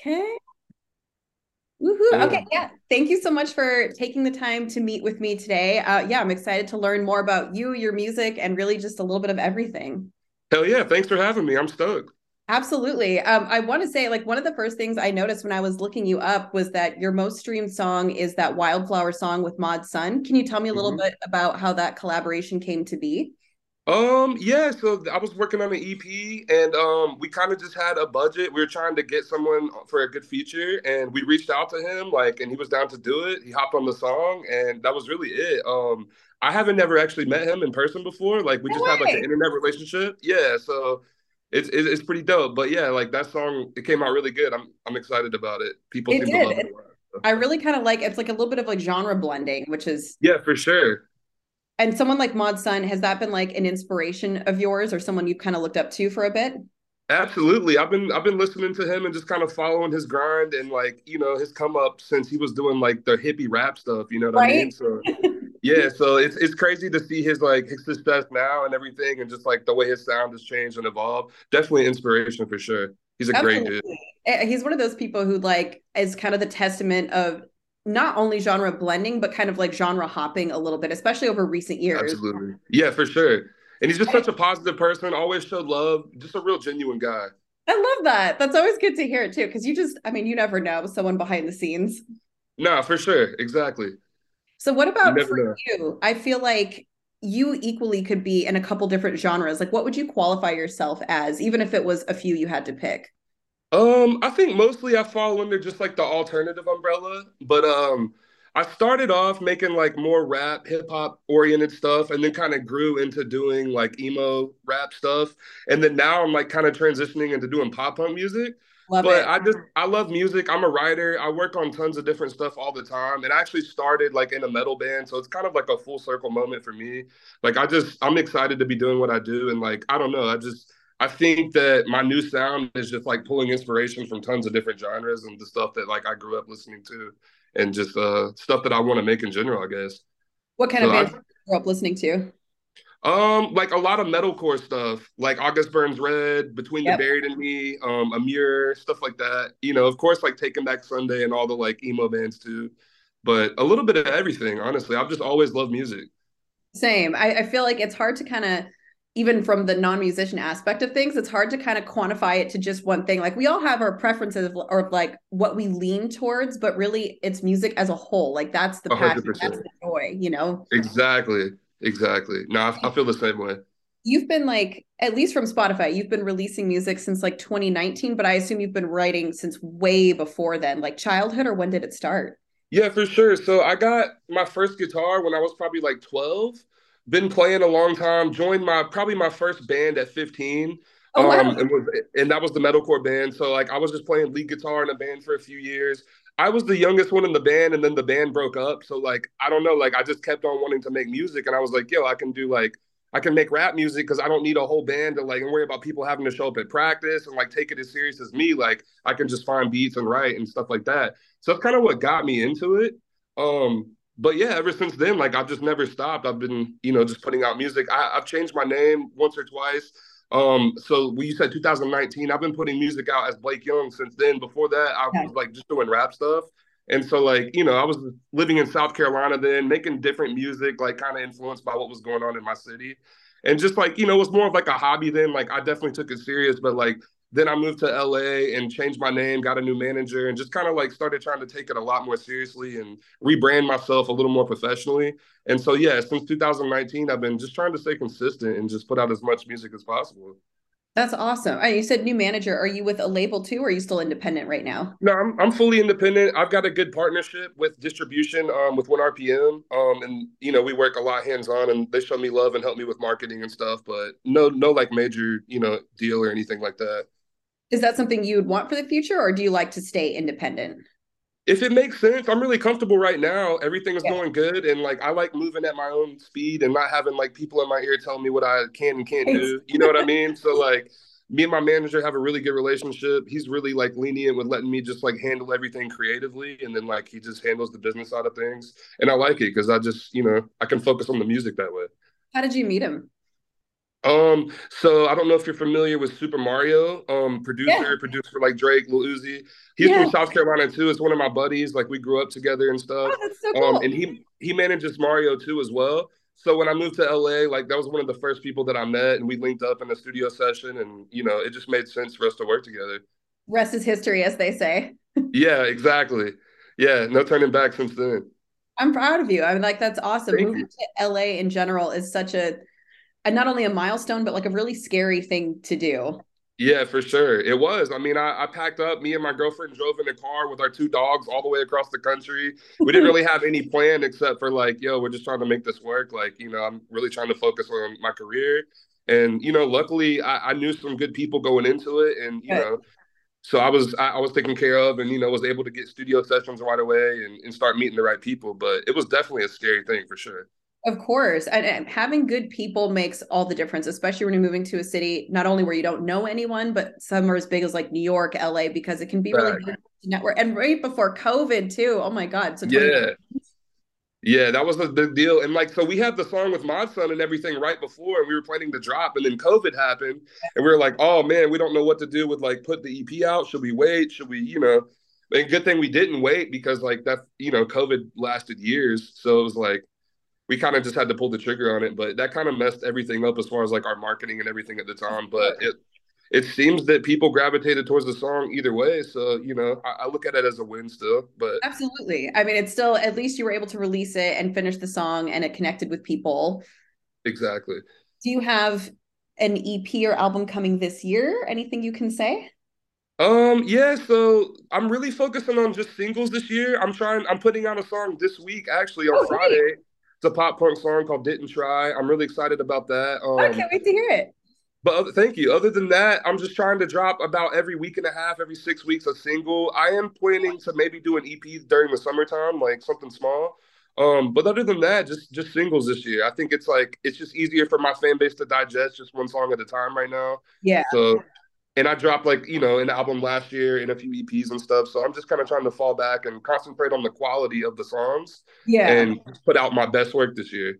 Okay. Woohoo. Okay. Yeah. Thank you so much for taking the time to meet with me today. Uh, yeah, I'm excited to learn more about you, your music, and really just a little bit of everything. Hell yeah. Thanks for having me. I'm stoked. Absolutely. Um, I want to say, like, one of the first things I noticed when I was looking you up was that your most streamed song is that Wildflower song with Mod Sun. Can you tell me a little mm-hmm. bit about how that collaboration came to be? Um, yeah, so I was working on an EP and um we kind of just had a budget. We were trying to get someone for a good feature and we reached out to him like and he was down to do it. He hopped on the song and that was really it. Um I haven't never actually met him in person before. Like we no just way. have like an internet relationship. Yeah, so it's it's pretty dope. But yeah, like that song it came out really good. I'm I'm excited about it. People it seem did. to love it. I really kind of like it's like a little bit of like genre blending, which is Yeah, for sure and someone like Mod Sun, has that been like an inspiration of yours or someone you've kind of looked up to for a bit? Absolutely. I've been I've been listening to him and just kind of following his grind and like, you know, his come up since he was doing like the hippie rap stuff, you know what right? I mean? So yeah, so it's it's crazy to see his like his success now and everything and just like the way his sound has changed and evolved. Definitely inspiration for sure. He's a Absolutely. great dude. Eh, he's one of those people who like is kind of the testament of not only genre blending, but kind of like genre hopping a little bit, especially over recent years. Absolutely. Yeah, for sure. And he's just such a positive person, always showed love, just a real genuine guy. I love that. That's always good to hear too. Cause you just, I mean, you never know someone behind the scenes. No, for sure. Exactly. So what about you for know. you? I feel like you equally could be in a couple different genres. Like what would you qualify yourself as, even if it was a few you had to pick? Um, I think mostly I fall under just like the alternative umbrella, but um, I started off making like more rap, hip hop oriented stuff, and then kind of grew into doing like emo rap stuff, and then now I'm like kind of transitioning into doing pop punk music. Love but it. I just I love music. I'm a writer. I work on tons of different stuff all the time. And I actually started like in a metal band, so it's kind of like a full circle moment for me. Like I just I'm excited to be doing what I do, and like I don't know, I just I think that my new sound is just like pulling inspiration from tons of different genres and the stuff that like I grew up listening to and just uh stuff that I want to make in general, I guess. What kind so of bands I, grew up listening to? Um, like a lot of metalcore stuff, like August Burns Red, Between yep. the Buried and Me, um, Emmure, stuff like that. You know, of course, like Taking Back Sunday and all the like emo bands too. But a little bit of everything, honestly. I've just always loved music. Same. I, I feel like it's hard to kind of even from the non-musician aspect of things it's hard to kind of quantify it to just one thing. Like we all have our preferences or like what we lean towards but really it's music as a whole. Like that's the passion 100%. that's the joy you know? Exactly exactly. No I, I feel the same way. You've been like at least from spotify you've been releasing music since like 2019 but i assume you've been writing since way before then. Like childhood or when did it start? Yeah for sure. So i got my first guitar when i was probably like 12 been playing a long time. Joined my probably my first band at 15. Oh, wow. Um, and, was, and that was the metalcore band. So like I was just playing lead guitar in a band for a few years. I was the youngest one in the band, and then the band broke up. So like I don't know, like I just kept on wanting to make music, and I was like, yo, I can do like I can make rap music because I don't need a whole band to like and worry about people having to show up at practice and like take it as serious as me. Like I can just find beats and write and stuff like that. So that's kind of what got me into it. Um, but yeah, ever since then, like I've just never stopped. I've been, you know, just putting out music. I, have changed my name once or twice. Um, so when you said 2019, I've been putting music out as Blake Yung since then. Before that, I was like just doing rap stuff. And so like, you know, I was living in South Carolina then, making different music, like kind of influenced by what was going on in my city. And just like, you know, it was more of like a hobby then. Like I definitely took it serious, but like then I moved to LA and changed my name, got a new manager, and just kind of like started trying to take it a lot more seriously and rebrand myself a little more professionally. And so, yeah, since 2019, I've been just trying to stay consistent and just put out as much music as possible. That's awesome. You said new manager. Are you with a label too, or are you still independent right now? No, I'm, I'm fully independent. I've got a good partnership with distribution um, with ONErpm, um, and you know we work a lot hands on, and they show me love and help me with marketing and stuff. But no, no like major you know deal or anything like that. Is that something you would want for the future, or do you like to stay independent? If it makes sense, I'm really comfortable right now. Everything is yeah. going good, and like I like moving at my own speed and not having like people in my ear telling me what I can and can't do. You know what I mean? So like me and my manager have a really good relationship. He's really like lenient with letting me just like handle everything creatively, and then like he just handles the business side of things, and I like it because I just you know I can focus on the music that way. How did you meet him? Um, so I don't know if you're familiar with Supah Mario, um, producer, yeah. produced for like Drake, Lil Uzi. He's yeah. from South Carolina too. It's one of my buddies. Like we grew up together and stuff. Oh, so cool. Um, and he he manages Mario too as well. So when I moved to LA, like that was one of the first people that I met, and we linked up in a studio session, and you know, it just made sense for us to work together. Rest is history, as they say. yeah, exactly. Yeah, no turning back since then. I'm proud of you. I mean, like that's awesome. Thank Moving you. to LA in general is such a, not only a milestone, but like a really scary thing to do. Yeah, for sure. It was. I mean, I, I, packed up. Me and my girlfriend drove in a car with our two dogs all the way across the country. We didn't really have any plan except for like, yo, we're just trying to make this work. Like, you know, I'm really trying to focus on my career. And you know, luckily, I, I knew some good people going into it, and you know, so I was I, I, was taken care of, and you know, was able to get studio sessions right away and, and start meeting the right people. But it was definitely a scary thing for sure. Of course. And, and, having good people makes all the difference, especially when you're moving to a city, not only where you don't know anyone, but some are as big as like New York, LA, because it can be really good to network. And right before COVID, too. Oh my God. So yeah. Yeah, that was a big deal. And like, so we had the song with Mod Sun and everything right before, and we were planning to drop, and then COVID happened, and we were like, oh man, we don't know what to do with like put the EP out. Should we wait? Should we, you know? And good thing we didn't wait because like that, you know, COVID lasted years. So it was like, we kind of just had to pull the trigger on it. But that kind of messed everything up as far as like our marketing and everything at the time. But it it seems that people gravitated towards the song either way. So, you know, I, I, look at it as a win still. But absolutely. I mean, it's still at least you were able to release it and finish the song and it connected with people. Exactly. Do you have an EP or album coming this year? Anything you can say? Um, yeah, so I'm really focusing on just singles this year. I'm trying I'm putting out a song this week actually on oh, Friday. Great. It's a pop punk song called Didn't Try. I'm really excited about that. Um, I can't wait to hear it. But other, thank you. Other than that, I'm just trying to drop about every week and a half, every six weeks, a single. I am planning to maybe do an EP during the summertime, like something small. Um, but other than that, just just singles this year. I think it's like it's just easier for my fan base to digest just one song at a time right now. Yeah. So and I dropped like you know an album last year and a few EPs and stuff. So I'm just kind of trying to fall back and concentrate on the quality of the songs. Yeah, and put out my best work this year.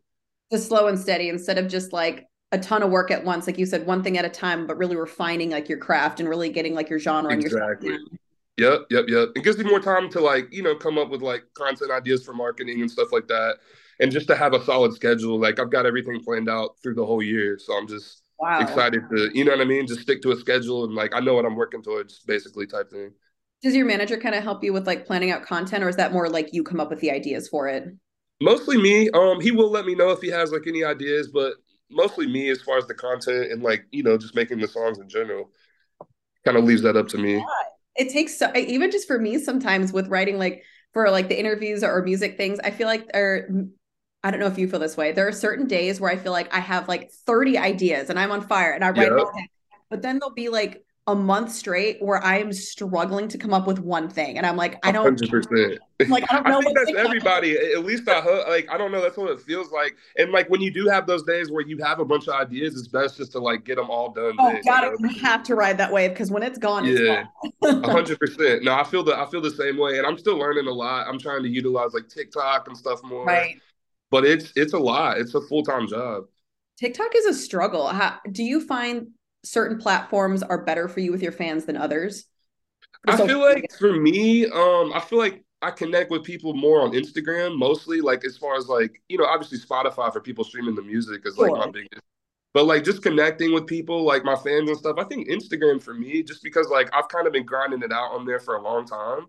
Just slow and steady instead of just like a ton of work at once, like you said, one thing at a time, but really refining like your craft and really getting like your genre exactly. and your Yep, yep, yep. It gives me more time to like you know come up with like content ideas for marketing and stuff like that, and just to have a solid schedule. Like I've got everything planned out through the whole year, so I'm just wow. excited to, you know what I mean? Just stick to a schedule and like I know what I'm working towards, basically type thing. Does your manager kind of help you with like planning out content, or is that more like you come up with the ideas for it? Mostly me. Um, he will let me know if he has like any ideas, but mostly me as far as the content and like you know just making the songs in general. Kind of leaves that up to me. Yeah. It takes so even just for me sometimes with writing like for like the interviews or music things. I feel like or I don't know if you feel this way. There are certain days where I feel like I have like 30 ideas and I'm on fire and I write yep. But then there'll be like a month straight where I am struggling to come up with one thing. And I'm like, I don't 100%. Like, I don't know. I think that's everybody. At least I like, I don't know. That's what it feels like. And like, when you do have those days where you have a bunch of ideas, it's best just to like get them all done. Oh, got it. You have to ride that wave because when it's gone, yeah, hundred percent. No, I feel the, I feel the same way. And I'm still learning a lot. I'm trying to utilize like TikTok and stuff more. Right but it's it's a lot. It's a full time job. TikTok is a struggle. How, do you find certain platforms are better for you with your fans than others? I feel like for me, um, I feel like I connect with people more on Instagram mostly. Like as far as like you know, obviously Spotify for people streaming the music is like sure. my biggest. But like just connecting with people, like my fans and stuff. I think Instagram for me, just because like I've kind of been grinding it out on there for a long time.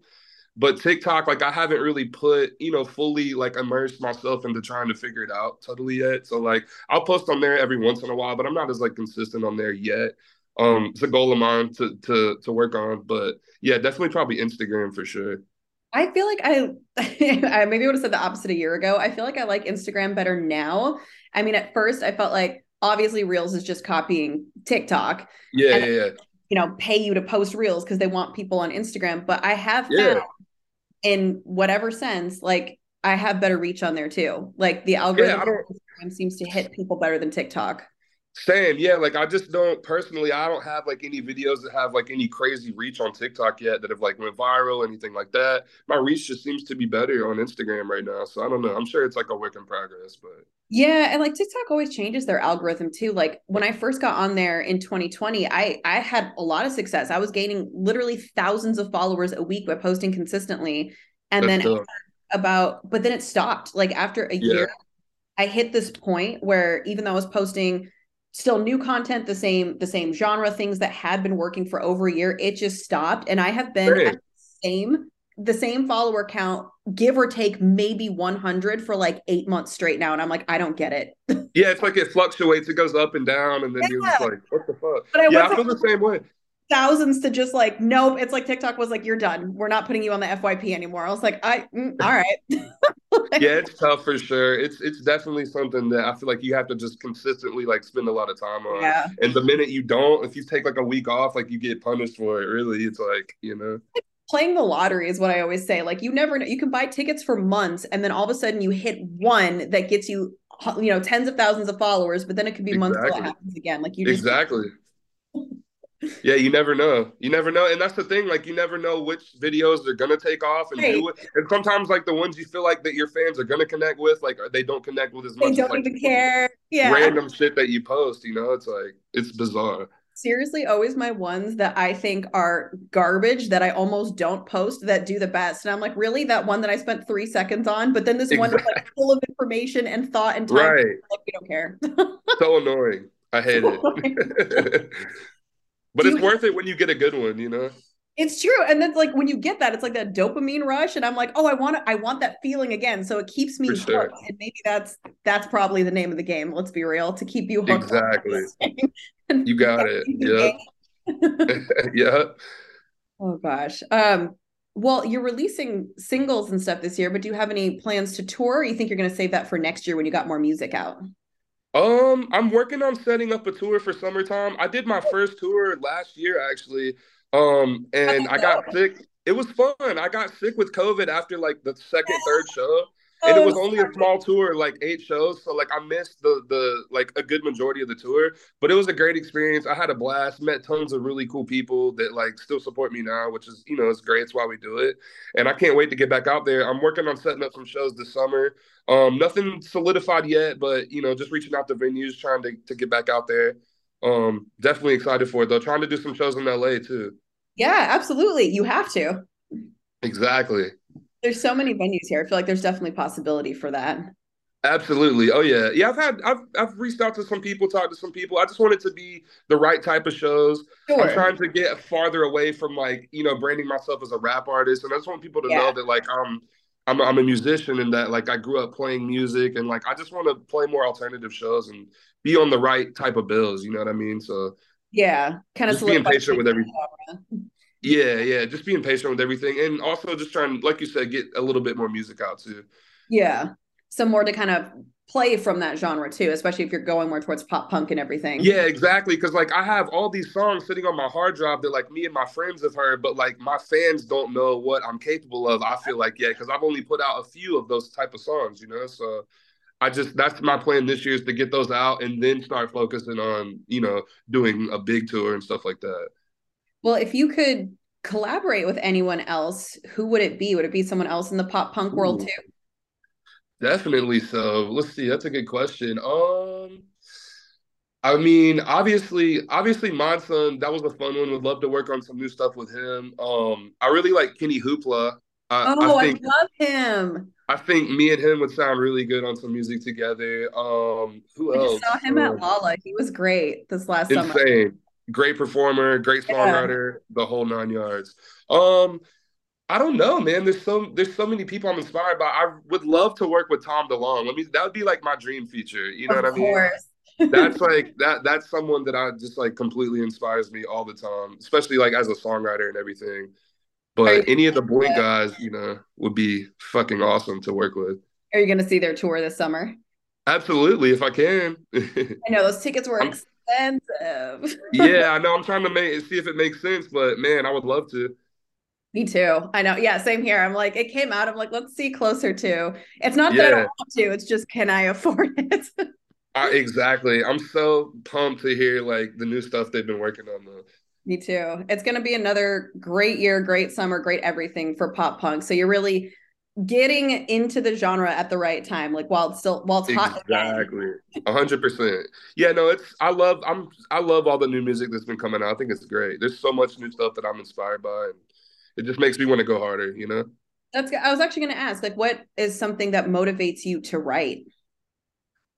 But TikTok, like I haven't really put, you know, fully like immersed myself into trying to figure it out totally yet. So like I'll post on there every once in a while, but I'm not as like consistent on there yet. Um, it's a goal of mine to to to work on. But yeah, definitely probably Instagram for sure. I feel like I, I maybe would have said the opposite a year ago. I feel like I like Instagram better now. I mean, at first I felt like obviously Reels is just copying TikTok. Yeah, and, yeah, yeah. You know, pay you to post Reels because they want people on Instagram. But I have yeah. found in whatever sense, like I have better reach on there too. Like the algorithm yeah, seems to hit people better than TikTok. Same, yeah. Like I just don't personally. I don't have like any videos that have like any crazy reach on TikTok yet that have like went viral, anything like that. My reach just seems to be better on Instagram right now. So I don't know. I'm sure it's like a work in progress, but yeah, and like TikTok always changes their algorithm too. Like when I first got on there in 2020, I I had a lot of success. I was gaining literally thousands of followers a week by posting consistently, and That's then about, but then it stopped. Like after a yeah. year, I hit this point where even though I was posting still new content the same the same genre things that had been working for over a year it just stopped and i have been at the same the same follower count give or take maybe 100 for like eight months straight now and i'm like i don't get it. Yeah it's like it fluctuates it goes up and down and then yeah. you're just like what the fuck? But I yeah i feel the same way. thousands to just like nope it's like tiktok was like you're done. We're not putting you on the fyp anymore. I was like i mm, all right. Yeah it's tough for sure. It's it's definitely something that i feel like you have to just consistently like spend a lot of time on. Yeah. and the minute you don't if you take like a week off like you get punished for it really it's like you know playing the lottery is what i always say like you never know you can buy tickets for months and then all of a sudden you hit one that gets you you know tens of thousands of followers but then it could be exactly. months till it happens again like you just exactly yeah, you never know. You never know, and that's the thing. Like, you never know which videos they're gonna take off and right. do it. And sometimes, like the ones you feel like that your fans are gonna connect with, like they don't connect with as much. They don't as, like, even care. Yeah, random shit that you post. You know, it's like it's bizarre. Seriously, always my ones that I think are garbage that I almost don't post that do the best. And I'm like, really, that one that I spent three seconds on, but then this exactly. one is like full of information and thought and time. Right. Like, we don't care. so annoying. I hate so it. But it's worth it when you get a good one, you know. It's true, and then like when you get that, it's like that dopamine rush, and I'm like, oh, I want I want that feeling again. So it keeps me sure. hooked, and maybe that's that's probably the name of the game. Let's be real, to keep you hooked. Exactly. you got it. Yeah. yeah. Oh gosh. Um. Well, you're releasing singles and stuff this year, but do you have any plans to tour? Or you think you're going to save that for next year when you got more music out? Um, I'm working on setting up a tour for summertime. I did my first tour last year actually. Um, and I got sick. It was fun. I got sick with COVID after like the second, third show and it was oh, only a small tour, like eight shows. So like I missed the the like a good majority of the tour, but it was a great experience. I had a blast, met tons of really cool people that like still support me now, which is you know it's great. It's why we do it, and I can't wait to get back out there. I'm working on setting up some shows this summer. Um, nothing solidified yet, but you know just reaching out to venues, trying to to get back out there. Um, definitely excited for it though. Trying to do some shows in LA too. Yeah, absolutely. You have to. Exactly. There's so many venues here. I feel like there's definitely possibility for that. Absolutely. Oh yeah. Yeah, I've had I've I've reached out to some people, talked to some people. I just want it to be the right type of shows. Sure. I'm trying to get farther away from like, you know, branding myself as a rap artist. And I just want people to yeah. know that like I'm I'm I'm a musician and that like I grew up playing music and like I just want to play more alternative shows and be on the right type of bills, you know what I mean? So yeah, kind of being patient with everything. Yeah, yeah, just being patient with everything, and also just trying, like you said, get a little bit more music out too. Yeah, some more to kind of play from that genre too, especially if you're going more towards pop punk and everything. Yeah, exactly. Because like I have all these songs sitting on my hard drive that like me and my friends have heard, but like my fans don't know what I'm capable of. I feel like yeah, because I've only put out a few of those type of songs, you know. So I just that's my plan this year is to get those out and then start focusing on you know doing a big tour and stuff like that. Well, if you could collaborate with anyone else, who would it be? Would it be someone else in the pop punk world too? Definitely so. Let's see. That's a good question. Um I mean, obviously, obviously, Mod Sun, that was a fun one. Would love to work on some new stuff with him. Um, I really like Kenny Hoopla. I, oh, I, think, I love him. I think me and him would sound really good on some music together. Um, who I else? saw him um, at Lolla. He was great this last insane. summer. Insane great performer, great songwriter, yeah. the whole nine yards. Um, I don't know, man. There's so there's so many people I'm inspired by. I would love to work with Tom DeLonge. Let me that would be like my dream feature. You know of what I mean? That's like that that's someone that I just like completely inspires me all the time, especially like as a songwriter and everything. But any of the Blink guys, you know, would be fucking awesome to work with. Are you going to see their tour this summer? Absolutely, if I can. I know those tickets were expensive. yeah, I know. I'm trying to make see if it makes sense, but man, I would love to. Me too. I know. Yeah, same here. I'm like, it came out. I'm like, let's see closer to. It's not that. I don't want to. It's just, can I afford it? I, exactly. I'm so pumped to hear like the new stuff they've been working on though. Me too. It's going to be another great year, great summer, great everything for pop punk. So you're really getting into the genre at the right time, like while it's still while it's hot. Exactly, a hundred percent. Yeah, no, it's I love I'm I love all the new music that's been coming out. I think it's great. There's so much new stuff that I'm inspired by, and it just makes me want to go harder. You know. That's. I was actually going to ask, like, what is something that motivates you to write?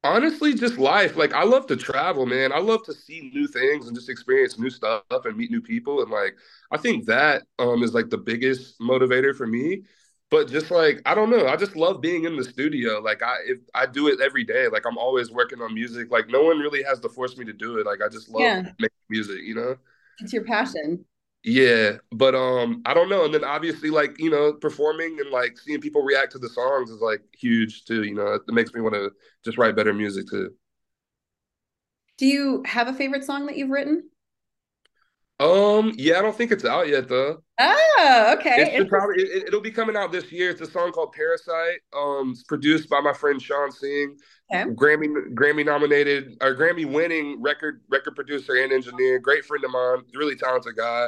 Honestly, just life. Like I love to travel, man. I love to see new things and just experience new stuff and meet new people. And like I think that um is like the biggest motivator for me. But just like I don't know, I just love being in the studio. Like I if I do it every day. Like I'm always working on music. Like no one really has to force me to do it. Like I just love yeah. making music, you know? It's your passion. Yeah, but um, I don't know. And then obviously, like you know, performing and like seeing people react to the songs is like huge too. You know, it makes me want to just write better music too. Do you have a favorite song that you've written? Um, yeah, I don't think it's out yet though. Oh, okay. It should probably it, will be coming out this year. It's a song called Parasite. Um, it's produced by my friend Sean Singh. Okay. Grammy Grammy nominated or Grammy winning record record producer and engineer. Great friend of mine, really talented guy.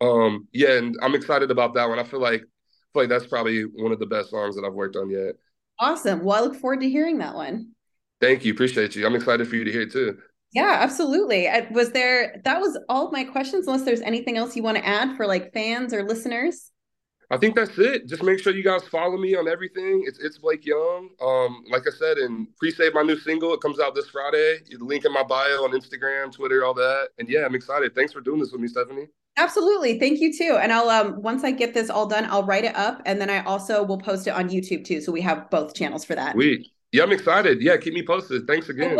Um, yeah, and I'm excited about that one. I feel like I feel like that's probably one of the best songs that I've worked on yet. Awesome. Well, I look forward to hearing that one. Thank you. Appreciate you. I'm excited for you to hear it too. Yeah, absolutely. Was there that was all of my questions unless there's anything else you want to add for like fans or listeners? I think that's it. Just make sure you guys follow me on everything. It's it's Blake Yung. Um, like I said, and pre-save my new single. It comes out this Friday. The link in my bio on Instagram, Twitter, all that. And yeah, I'm excited. Thanks for doing this with me, Stephanie. Absolutely. Thank you too. And I'll um once I get this all done, I'll write it up and then I also will post it on YouTube too. So we have both channels for that. We Yeah, I'm excited. Yeah, keep me posted. Thanks again.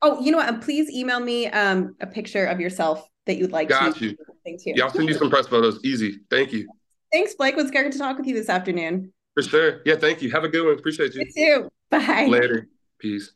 Oh, you know what? Please email me um a picture of yourself that you'd like Got to you. Too. Yeah, I'll send you some press photos. Easy. Thank you. Thanks, Blake. It was great to talk with you this afternoon. For sure. Yeah, thank you. Have a good one. Appreciate you. You too. Bye. Later. Peace.